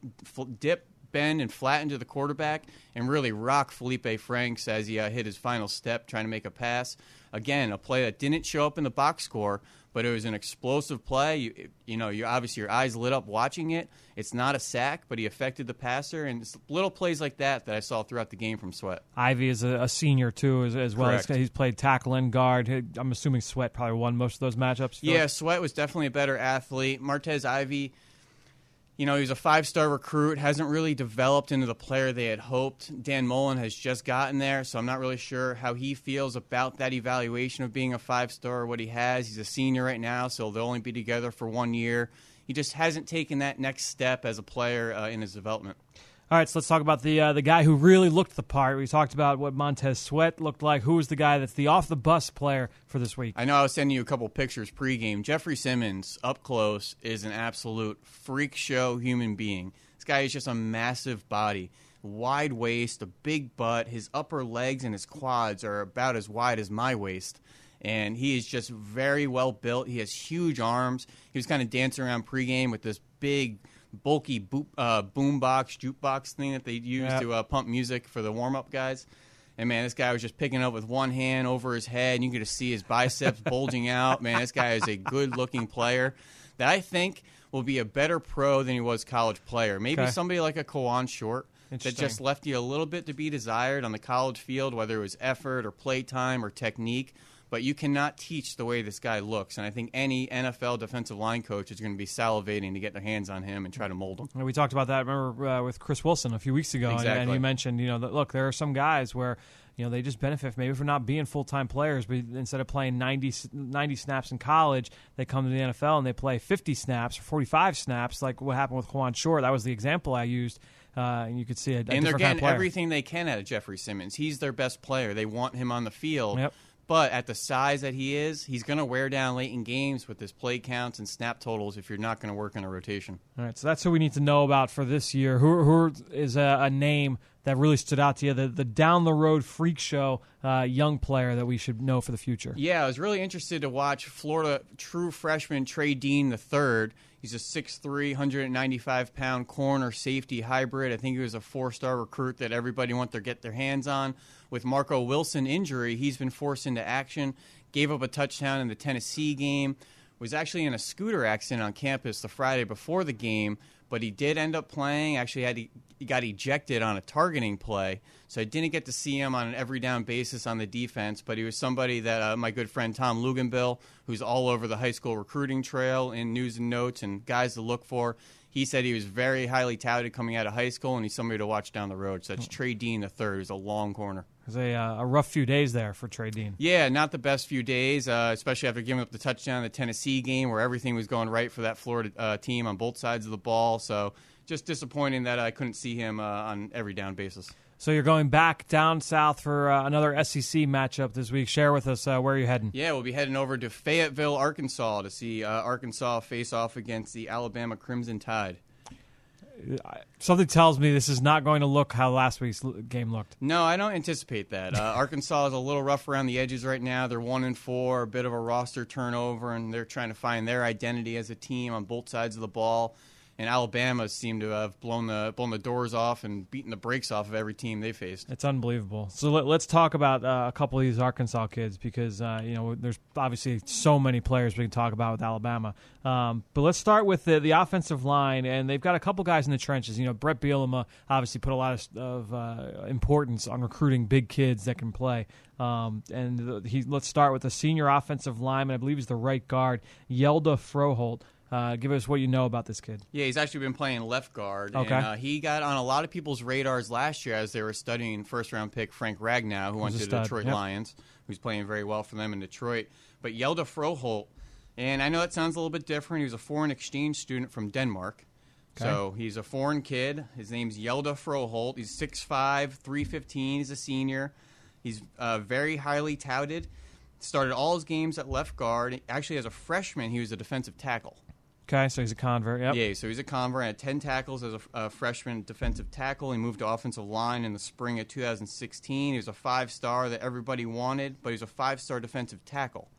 dip bend and flatten to the quarterback and really rock Felipe Franks as he uh, hit his final step trying to make a pass. Again, a play that didn't show up in the box score, but it was an explosive play. You, you know, you obviously your eyes lit up watching it. It's not a sack, but he affected the passer, and little plays like that that I saw throughout the game from Sweat. Ivey is a, a senior too, as, as well as he's played tackle and guard. I'm assuming Sweat probably won most of those matchups. Yeah, Sweat was definitely a better athlete. Martez Ivey you know, he's a five star recruit, hasn't really developed into the player they had hoped. Dan Mullen has just gotten there, so I'm not really sure how he feels about that evaluation of being a five star or what he has. He's a senior right now, so they'll only be together for one year. He just hasn't taken that next step as a player uh, in his development. All right, so let's talk about the uh, the guy who really looked the part. We talked about what Montez Sweat looked like. Who was the guy that's the off the bus player for this week? I know I was sending you a couple pictures pregame. Jeffrey Simmons up close is an absolute freak show human being. This guy is just a massive body, wide waist, a big butt. His upper legs and his quads are about as wide as my waist and he is just very well built. He has huge arms. He was kind of dancing around pregame with this big bulky boop, uh, boombox jukebox thing that they use to uh, pump music for the warm up guys. And man, this guy was just picking up with one hand over his head, and you could just see his biceps [laughs] bulging out. Man, this guy is a good looking player that I think will be a better pro than he was college player. Maybe okay. somebody like a Kawann Short that just left you a little bit to be desired on the college field, whether it was effort or play time or technique but you cannot teach the way this guy looks. And I think any NFL defensive line coach is going to be salivating to get their hands on him and try to mold him. we talked about that. Remember uh, with Chris Wilson a few weeks ago, exactly. and, you mentioned, you know, that, look, there are some guys where you know they just benefit maybe from not being full-time players but instead of playing 90, 90, snaps in college they come to the nfl and they play 50 snaps or 45 snaps like what happened with Kawann Short that was the example i used uh, and you could see a and they're getting kind of everything they can out of Jeffrey Simmons. He's their best player. They want him on the field. Yep. But at the size that he is, he's going to wear down late in games with his play counts and snap totals if you're not going to work in a rotation. All right, so that's who we need to know about for this year. Who, who is a, a name that really stood out to you? The, the down the road freak show uh, young player that we should know for the future. Yeah, I was really interested to watch Florida true freshman Trey Dean third. He's a 6'3", 195 pound corner safety hybrid. I think he was a four star recruit that everybody wants to get their hands on with Marco Wilson injury, he's been forced into action. Gave up a touchdown in the Tennessee game. Was actually in a scooter accident on campus the Friday before the game, but he did end up playing. Actually, had he got ejected on a targeting play, so I didn't get to see him on an every down basis on the defense. But he was somebody that uh, my good friend Tom Luginbill, who's all over the high school recruiting trail in news and notes and guys to look for, he said he was very highly touted coming out of high school, and he's somebody to watch down the road. So that's Trey Dean the third, who's a long corner. It was a, uh, a rough few days there for Trey Dean. Yeah, not the best few days, uh, especially after giving up the touchdown in the Tennessee game, where everything was going right for that Florida uh, team on both sides of the ball. So just disappointing that I couldn't see him uh, on every down basis. So you're going back down south for uh, another SEC matchup this week. Share with us uh, where are heading? Yeah, we'll be heading over to Fayetteville, Arkansas, to see Arkansas face off against the Alabama Crimson Tide something tells me this is not going to look how last week's game looked. No, I don't anticipate that. Uh, [laughs] Arkansas is a little rough around the edges right now. They're one and four, a bit of a roster turnover, and they're trying to find their identity as a team on both sides of the ball and Alabama seem to have blown the blown the doors off and beaten the brakes off of every team they faced. It's unbelievable. So let, us talk about uh, a couple of these Arkansas kids because uh, you know there's obviously so many players we can talk about with Alabama. Um, but let's start with the, the offensive line, and they've got a couple guys in the trenches. You know, Brett Bielema obviously put a lot of, of uh, importance on recruiting big kids that can play. Um, and the, he let's start with the senior offensive lineman. I believe he's the right guard, Hjalte Froholdt. Uh, give us what you know about this kid. Yeah, he's actually been playing left guard. Okay. And, uh, he got on a lot of people's radars last year as they were studying first round pick Frank Ragnow, who went to the Detroit yep. Lions, who's playing very well for them in Detroit. But Hjalte Froholdt, and I know that sounds a little bit different. He was a foreign exchange student from Denmark. So he's a foreign kid. His name's Hjalte Froholdt. He's 6'5, 315. He's a senior. He's uh, very highly touted. Started all his games at left guard. Actually, as a freshman, he was a defensive tackle. Okay, so he's a convert. Yep. Yeah, so he's a convert. Had 10 tackles as a, a freshman defensive tackle. He moved to offensive line in the spring of 2016. He was a five star that everybody wanted, but he's a five star defensive tackle.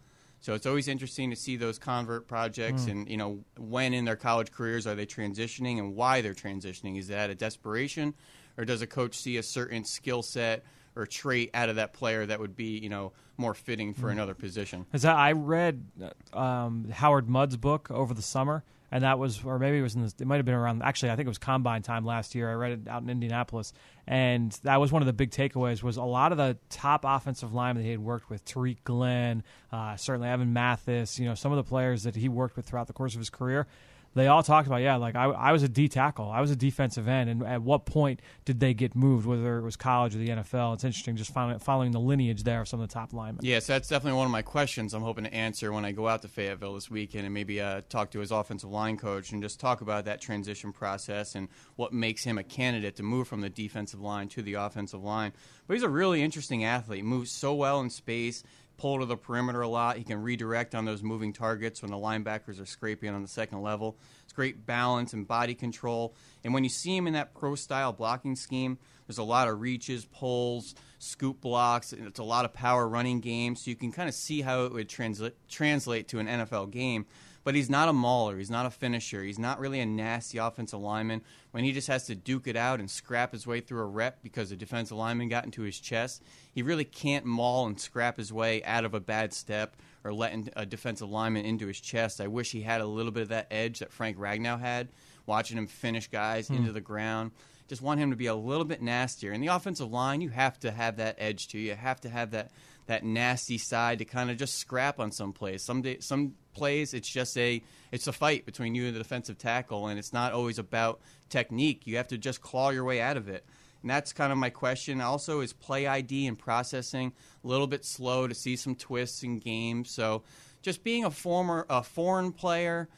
So it's always interesting to see those convert projects hmm. and, you know, when in their college careers are they transitioning and why they're transitioning. Is that a desperation or does a coach see a certain skill set or trait out of that player that would be, you know, more fitting for another position? I read um, Howard Mudd's book over the summer, and that was, or maybe it was in the, it might have been around. Actually, I think it was combine time last year. I read it out in Indianapolis, and that was one of the big takeaways. Was a lot of the top offensive linemen that he had worked with, Tarik Glenn, uh, certainly Evan Mathis, you know, some of the players that he worked with throughout the course of his career. They all talked about, yeah, like I, I was a D tackle, I was a defensive end, and at what point did they get moved, whether it was college or the NFL? It's interesting just following, following the lineage there of some of the top linemen. Yes, that's definitely one of my questions I'm hoping to answer when I go out to Fayetteville this weekend and maybe uh, talk to his offensive line coach and just talk about that transition process and what makes him a candidate to move from the defensive line to the offensive line. But he's a really interesting athlete, moves so well in space, pull to the perimeter a lot. He can redirect on those moving targets when the linebackers are scraping on the second level. It's great balance and body control. And when you see him in that pro style blocking scheme, there's a lot of reaches, pulls, scoop blocks. and It's a lot of power running game, so you can kind of see how it would translate translate to an NFL game. But he's not a mauler. He's not a finisher. He's not really a nasty offensive lineman. When he just has to duke it out and scrap his way through a rep because the defensive lineman got into his chest, he really can't maul and scrap his way out of a bad step or letting a defensive lineman into his chest. I wish he had a little bit of that edge that Frank Ragnow had, watching him finish guys hmm. into the ground. Just want him to be a little bit nastier. In the offensive line, you have to have that edge to you. You have to have that that nasty side to kind of just scrap on some plays. Some day, some plays it's just a it's a fight between you and the defensive tackle, and it's not always about technique. You have to just claw your way out of it. And that's kind of my question. Also, is play ID and processing a little bit slow to see some twists in games. So, just being a former a foreign player,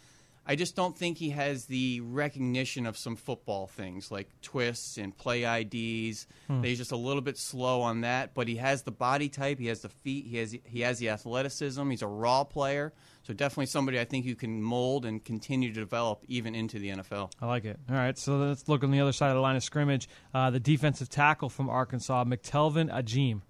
I just don't think he has the recognition of some football things like twists and play IDs. He's just a little bit slow on that, but he has the body type, he has the feet, he has he has the athleticism. He's a raw player, so definitely somebody I think you can mold and continue to develop even into the NFL. I like it. All right, so let's look on the other side of the line of scrimmage. Uh, the defensive tackle from Arkansas, McTelvin Agim.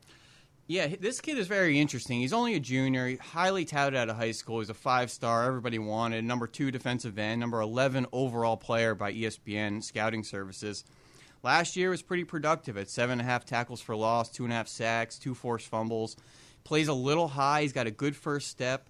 Yeah, this kid is very interesting. He's only a junior, highly touted out of high school. He's a five star, everybody wanted, number two defensive end, number 11 overall player by ESPN scouting services. Last year was pretty productive at seven and a half tackles for loss, two and a half sacks, two forced fumbles. Plays a little high. He's got a good first step.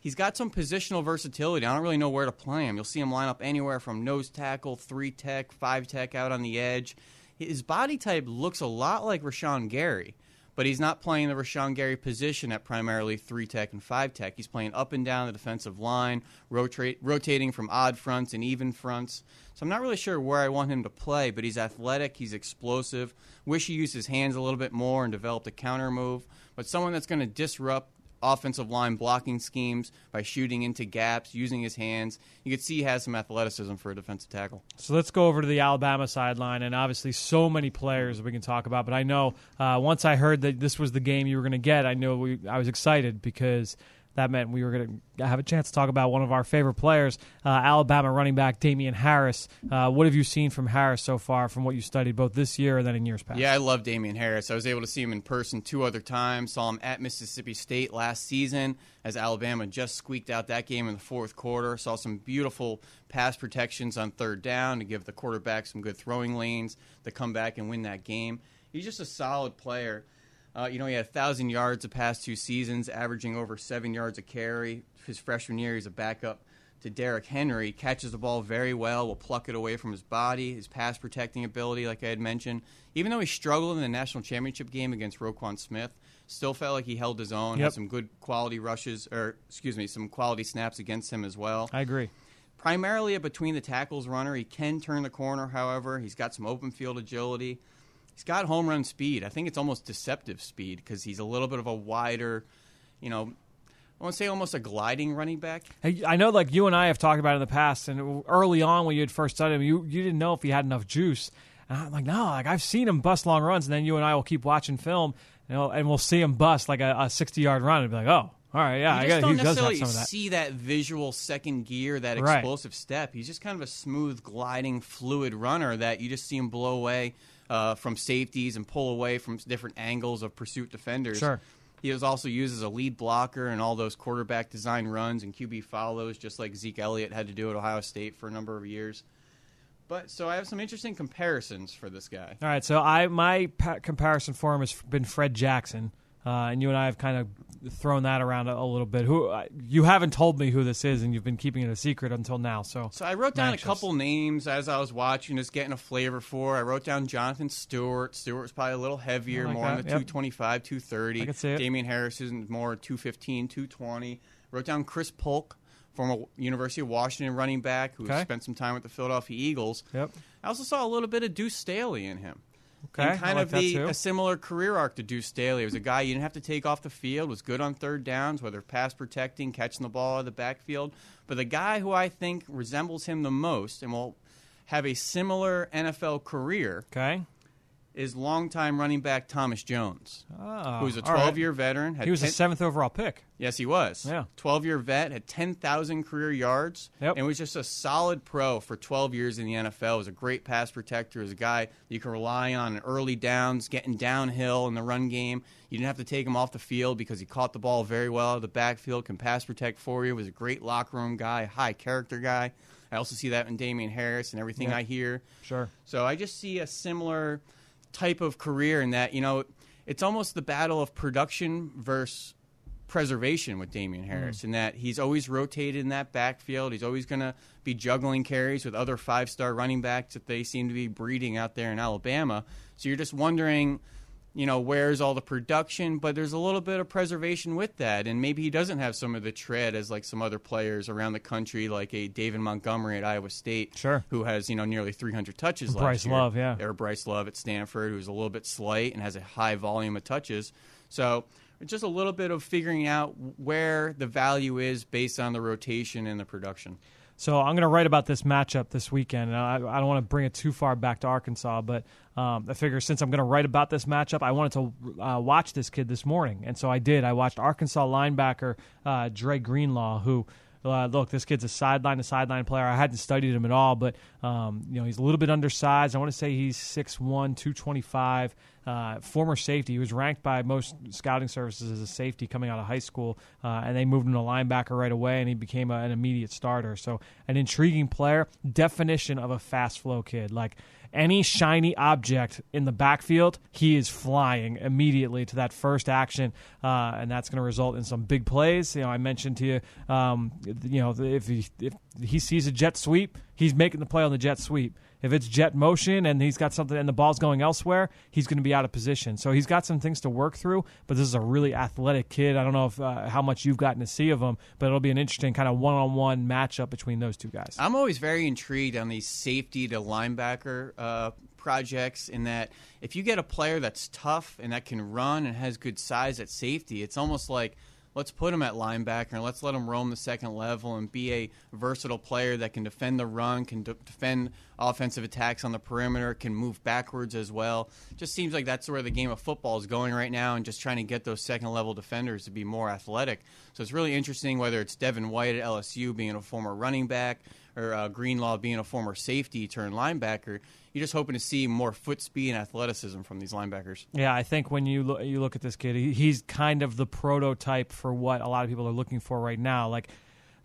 He's got some positional versatility. I don't really know where to play him. You'll see him line up anywhere from nose tackle, three tech, five tech out on the edge. His body type looks a lot like Rashan Gary, but he's not playing the Rashan Gary position at primarily three tech and five tech. He's playing up and down the defensive line, rotate, rotating from odd fronts and even fronts. So I'm not really sure where I want him to play, but he's athletic, he's explosive. Wish he used his hands a little bit more and developed a counter move. But someone that's going to disrupt offensive line blocking schemes by shooting into gaps, using his hands. You could see he has some athleticism for a defensive tackle. So let's go over to the Alabama sideline, and obviously, so many players we can talk about. But I know uh, once I heard that this was the game you were going to get, I know we, I was excited because that meant we were going to have a chance to talk about one of our favorite players, uh, Alabama running back Damien Harris. Uh, what have you seen from Harris so far, from what you studied both this year and then in years past? Yeah, I love Damien Harris. I was able to see him in person two other times. Saw him at Mississippi State last season as Alabama just squeaked out that game in the fourth quarter. Saw some beautiful pass protections on third down to give the quarterback some good throwing lanes to come back and win that game. He's just a solid player. Uh, you know, he had 1,000 yards the past two seasons, averaging over seven yards a carry. His freshman year, he's a backup to Derrick Henry. Catches the ball very well, will pluck it away from his body, his pass protecting ability, like I had mentioned. Even though he struggled in the national championship game against Roquan Smith, still felt like he held his own, Yep. had some good quality rushes, or excuse me, some quality snaps against him as well I agree. primarily a between the tackles runner. He can turn the corner, however. He's got some open field agility. He's got home run speed. I think it's almost deceptive speed because he's a little bit of a wider, you know, I want to say almost a gliding running back. Hey, I know, like you and I have talked about in the past, and early on when you had first studied him, you you didn't know if he had enough juice. And I'm like, no, like I've seen him bust long runs, and then you and I will keep watching film, you know, and we'll see him bust like a, a 60 yard run, and be like, oh, all right, yeah, you I just got, don't he does have necessarily some of that. see that visual second gear, that Right. explosive step. He's just kind of a smooth, gliding, fluid runner that you just see him blow away uh, from safeties and pull away from different angles of pursuit defenders. Sure. He was also used as a lead blocker in all those quarterback design runs and QB follows, just like Zeke Elliott had to do at Ohio State for a number of years. But so I have some interesting comparisons for this guy. All right, so I my pa- comparison for him has been Fred Jackson, uh, and you and I have kind of thrown that around a, a little bit. Who uh, you haven't told me who this is, and you've been keeping it a secret until now. So, So I wrote down Anxious. a couple names as I was watching, just getting a flavor for. I wrote down Jonathan Stewart. Stewart was probably a little heavier, like more on the yep. 225, 230. I could see it. Damien Harris is more 215, 220. Wrote down Chris Polk, former University of Washington running back who Okay. spent some time with the Philadelphia Eagles. Yep. I also saw a little bit of Deuce Staley in him. Okay, And kind like of the a similar career arc to Deuce Staley. He was a guy you didn't have to take off the field, was good on third downs, whether pass protecting, catching the ball out of the backfield. But the guy who I think resembles him the most and will have a similar NFL career okay, is longtime running back Thomas Jones, oh, who's a 12 year veteran. Had He was 10 a seventh overall pick. Yes, he was. Yeah. 12 year vet, had 10,000 career yards, Yep. and was just a solid pro for 12 years in the NFL. Was a great pass protector. Was a guy you can rely on in early downs, getting downhill in the run game. You didn't have to take him off the field because he caught the ball very well out of the backfield, can pass protect for you. Was a great locker room guy, high character guy. I also see that in Damien Harris and everything. I hear. Sure. So I just see a similar type of career in that, you know, it's almost the battle of production versus preservation with Damien hmm. Harris in that he's always rotated in that backfield. He's always going to be juggling carries with other five star running backs that they seem to be breeding out there in Alabama. So you're just wondering, you know, where's all the production? But there's a little bit of preservation with that. And maybe he doesn't have some of the tread as like some other players around the country, like a David Montgomery at Iowa State, Sure. who has, you know, nearly 300 touches last Bryce year. Love, yeah. Or Bryce Love at Stanford, who's a little bit slight and has a high volume of touches. So just a little bit of figuring out where the value is based on the rotation and the production. So I'm going to write about this matchup this weekend. And I, I don't want to bring it too far back to Arkansas, but um, I figure since I'm going to write about this matchup, I wanted to uh, watch this kid this morning, and so I did. I watched Arkansas linebacker uh, Dre Greenlaw, who. Uh, look, this kid's a sideline to sideline player. I hadn't studied him at all, but um, you know he's a little bit undersized. I want to say he's 6'1", 225. Uh, former safety. He was ranked by most scouting services as a safety coming out of high school, uh, and they moved him to linebacker right away, and he became a, an immediate starter. So, an intriguing player. Definition of a fast flow kid. Like any shiny object in the backfield, he is flying immediately to that first action, uh, and that's going to result in some big plays. You know, I mentioned to you, um, you know, if he if he sees a jet sweep, he's making the play on the jet sweep. If it's jet motion and he's got something and the ball's going elsewhere, he's going to be out of position. So he's got some things to work through. But this is a really athletic kid. I don't know if uh, how much you've gotten to see of him, but it'll be an interesting kind of one-on-one matchup between those two guys. I'm always very intrigued on these safety to linebacker uh, projects in that if you get a player that's tough and that can run and has good size at safety, it's almost like let's put him at linebacker and let's let him roam the second level and be a versatile player that can defend the run, can de- defend offensive attacks on the perimeter, can move backwards as well. Just seems like that's where the game of football is going right now and just trying to get those second level defenders to be more athletic. So it's really interesting whether it's Devin White at LSU being a former running back or uh, Greenlaw being a former safety turned linebacker. You're just hoping to see more foot speed and athleticism from these linebackers. Yeah, I think when you look, you look at this kid, he, he's kind of the prototype for what a lot of people are looking for right now. Like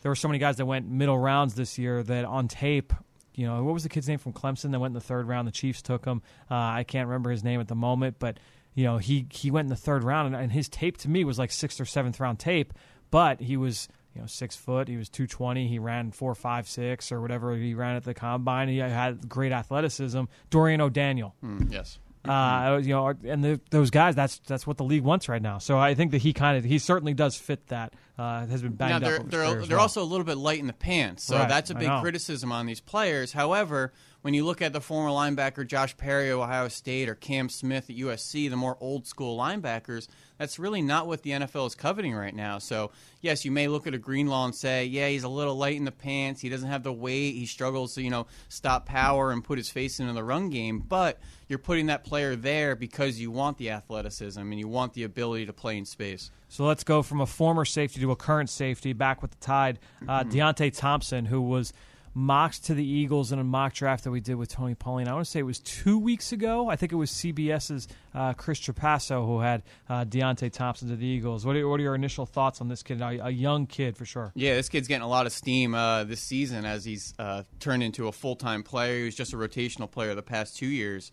there were so many guys that went middle rounds this year that on tape, you know, what was the kid's name from Clemson that went in the third round? The Chiefs took him. Uh, I can't remember his name at the moment, but you know, he he went in the third round, and, and his tape to me was like sixth or seventh round tape, but he was you know six foot. He was 220 he ran four five six or whatever he ran at the combine. He had great athleticism. Dorian o'daniel. Yes. uh, you know, and the, those guys, that's that's what the league wants right now. So I think that he kind of he certainly does fit that uh, has been banged now, they're, up. They're, they're well. also a little bit light in the pants, so Right, that's a big criticism on these players. However, when you look at the former linebacker Josh Perry, of Ohio State, or Cam Smith at USC, the more old school linebackers, that's really not what the NFL is coveting right now. So, yes, you may look at a Greenlaw and say, yeah, he's a little light in the pants. He doesn't have the weight. He struggles to, you know, stop power and put his face into the run game. But you're putting that player there because you want the athleticism and you want the ability to play in space. So let's go from a former safety to a current safety. Back with the Tide, uh, Mm-hmm. Deionte Thompson, who was mocked to the Eagles in a mock draft that we did with Tony Pauline. I want to say it was two weeks ago. I think it was CBS's uh, Chris Trapasso who had uh, Deionte Thompson to the Eagles. What are, what are your initial thoughts on this kid? A, a young kid for sure. Yeah, this kid's getting a lot of steam uh, this season as he's uh, turned into a full time player. He was just a rotational player the past two years.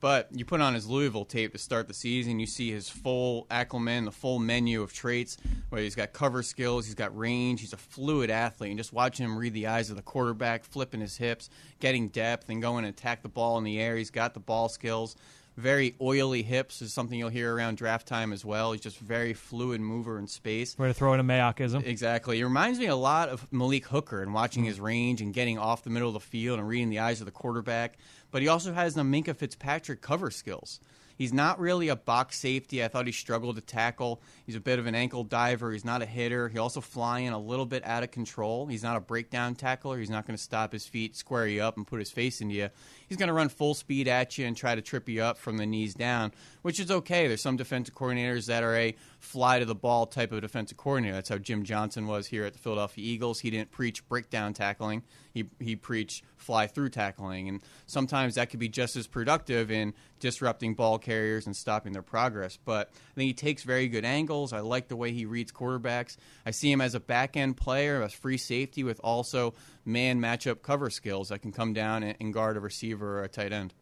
But you put on his Louisville tape to start the season, you see his full acclimat, the full menu of traits, where he's got cover skills, he's got range, he's a fluid athlete. And just watching him read the eyes of the quarterback, flipping his hips, getting depth, and going and attack the ball in the air. He's got the ball skills. Very oily hips is something you'll hear around draft time as well. He's just very fluid mover in space. Way to throw in a Mayockism. Exactly. It reminds me a lot of Malik Hooker and watching his range and getting off the middle of the field and reading the eyes of the quarterback. But he also has the Minkah Fitzpatrick cover skills. He's not really a box safety. I thought he struggled to tackle. He's a bit of an ankle diver. He's not a hitter. He also flying a little bit out of control. He's not a breakdown tackler. He's not going to stop his feet, square you up, and put his face into you. He's going to run full speed at you and try to trip you up from the knees down, which is okay. There's some defensive coordinators that are a fly to the ball type of defensive coordinator. That's how Jim Johnson was here at the Philadelphia Eagles. He didn't preach breakdown tackling. He he preached fly through tackling, and sometimes that could be just as productive in disrupting ball carriers and stopping their progress. But I think he takes very good angles. I like the way he reads quarterbacks. I see him as a back end player, a free safety with also man matchup cover skills that can come down and, and guard a receiver or a tight end.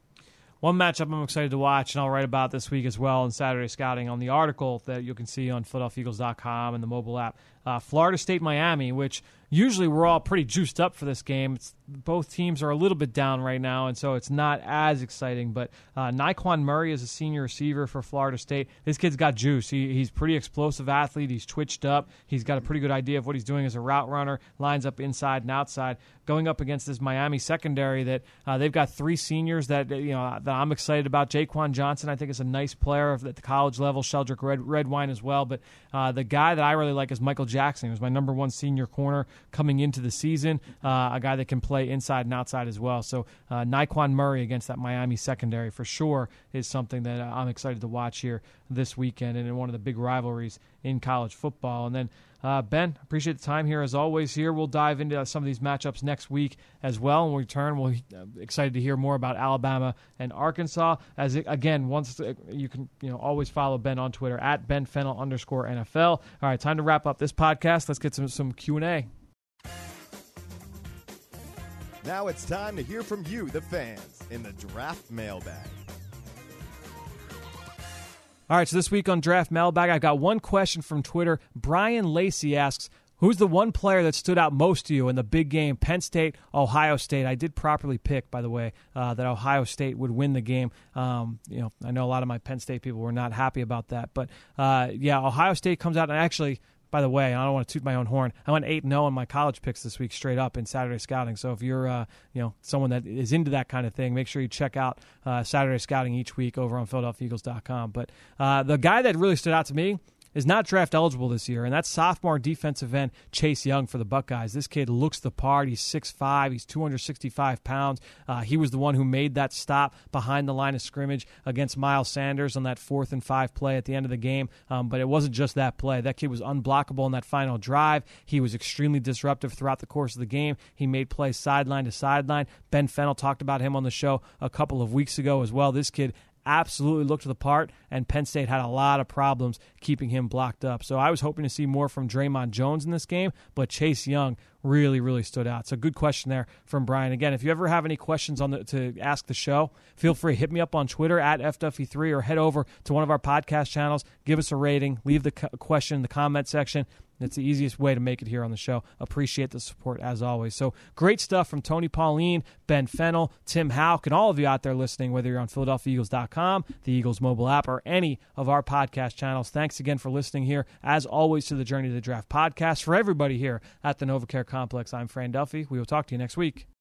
One matchup I'm excited to watch, and I'll write about this week as well in Saturday Scouting on the article that you can see on PhiladelphiaEagles.com and the mobile app. Uh, Florida State Miami, which usually we're all pretty juiced up for this game. It's, both teams are a little bit down right now, and so it's not as exciting. But uh, Nyqwan Murray is a senior receiver for Florida State. This kid's got juice. He, he's pretty explosive athlete. He's twitched up. He's got a pretty good idea of what he's doing as a route runner. Lines up inside and outside. Going up against this Miami secondary that uh, they've got three seniors that you know that I'm excited about. Jaquan Johnson, I think, is a nice player at the college level. Sheldrick Red, Redwine as well. But uh, the guy that I really like is Michael Jackson. He was my number one senior corner coming into the season. Uh, a guy that can play inside and outside as well. So uh, Nyqwan Murray against that Miami secondary for sure is something that uh, I'm excited to watch here this weekend and in one of the big rivalries in college football. And then uh, Ben, appreciate the time here as always. Here we'll dive into some of these matchups next week as well. When we return, we'll uh, excited to hear more about Alabama and Arkansas. As it, again, once uh, you can you know always follow Ben on Twitter at Ben Fennell underscore NFL. All right, time to wrap up this podcast. Let's get some some Q and A. Now it's time to hear from you, the fans, in the draft mailbag. All right, so this week on Draft Mailbag, I've got one question from Twitter. Brian Lacey asks, Who's the one player that stood out most to you in the big game, Penn State, Ohio State? I did properly pick, by the way, uh, that Ohio State would win the game. Um, you know, I know a lot of my Penn State people were not happy about that, but uh, yeah, Ohio State comes out and actually. By the way, I don't want to toot my own horn. I went eight and zero on my college picks this week, straight up in Saturday Scouting. So if you're, uh, you know, someone that is into that kind of thing, make sure you check out uh, Saturday Scouting each week over on PhiladelphiaEagles.com. But uh, the guy that really stood out to me is not draft eligible this year, and that's sophomore defensive end Chase Young for the Buckeyes. This kid looks the part. He's 6'5", he's 265 pounds. Uh, he was the one who made that stop behind the line of scrimmage against Miles Sanders on that fourth and five play at the end of the game. Um, but it wasn't just that play. That kid was unblockable in that final drive. He was extremely disruptive throughout the course of the game. He made plays sideline to sideline. Ben Fennell talked about him on the show a couple of weeks ago as well. This kid absolutely looked to the part, and Penn State had a lot of problems keeping him blocked up. So I was hoping to see more from Dre'Mont Jones in this game, but Chase Young really, really stood out. So good question there from Brian. Again, if you ever have any questions on the, to ask the show, feel free hit me up on Twitter at FW3 or head over to one of our podcast channels. Give us a rating, leave the question in the comment section. It's the easiest way to make it here on the show. Appreciate the support as always. So great stuff from Tony Pauline, Ben Fennell, Tim Hauck, and all of you out there listening, whether you're on PhiladelphiaEagles.com, the Eagles mobile app, or any of our podcast channels. Thanks again for listening here, as always, to the Journey to the Draft podcast. For everybody here at the NovaCare Complex, I'm Fran Duffy. We will talk to you next week.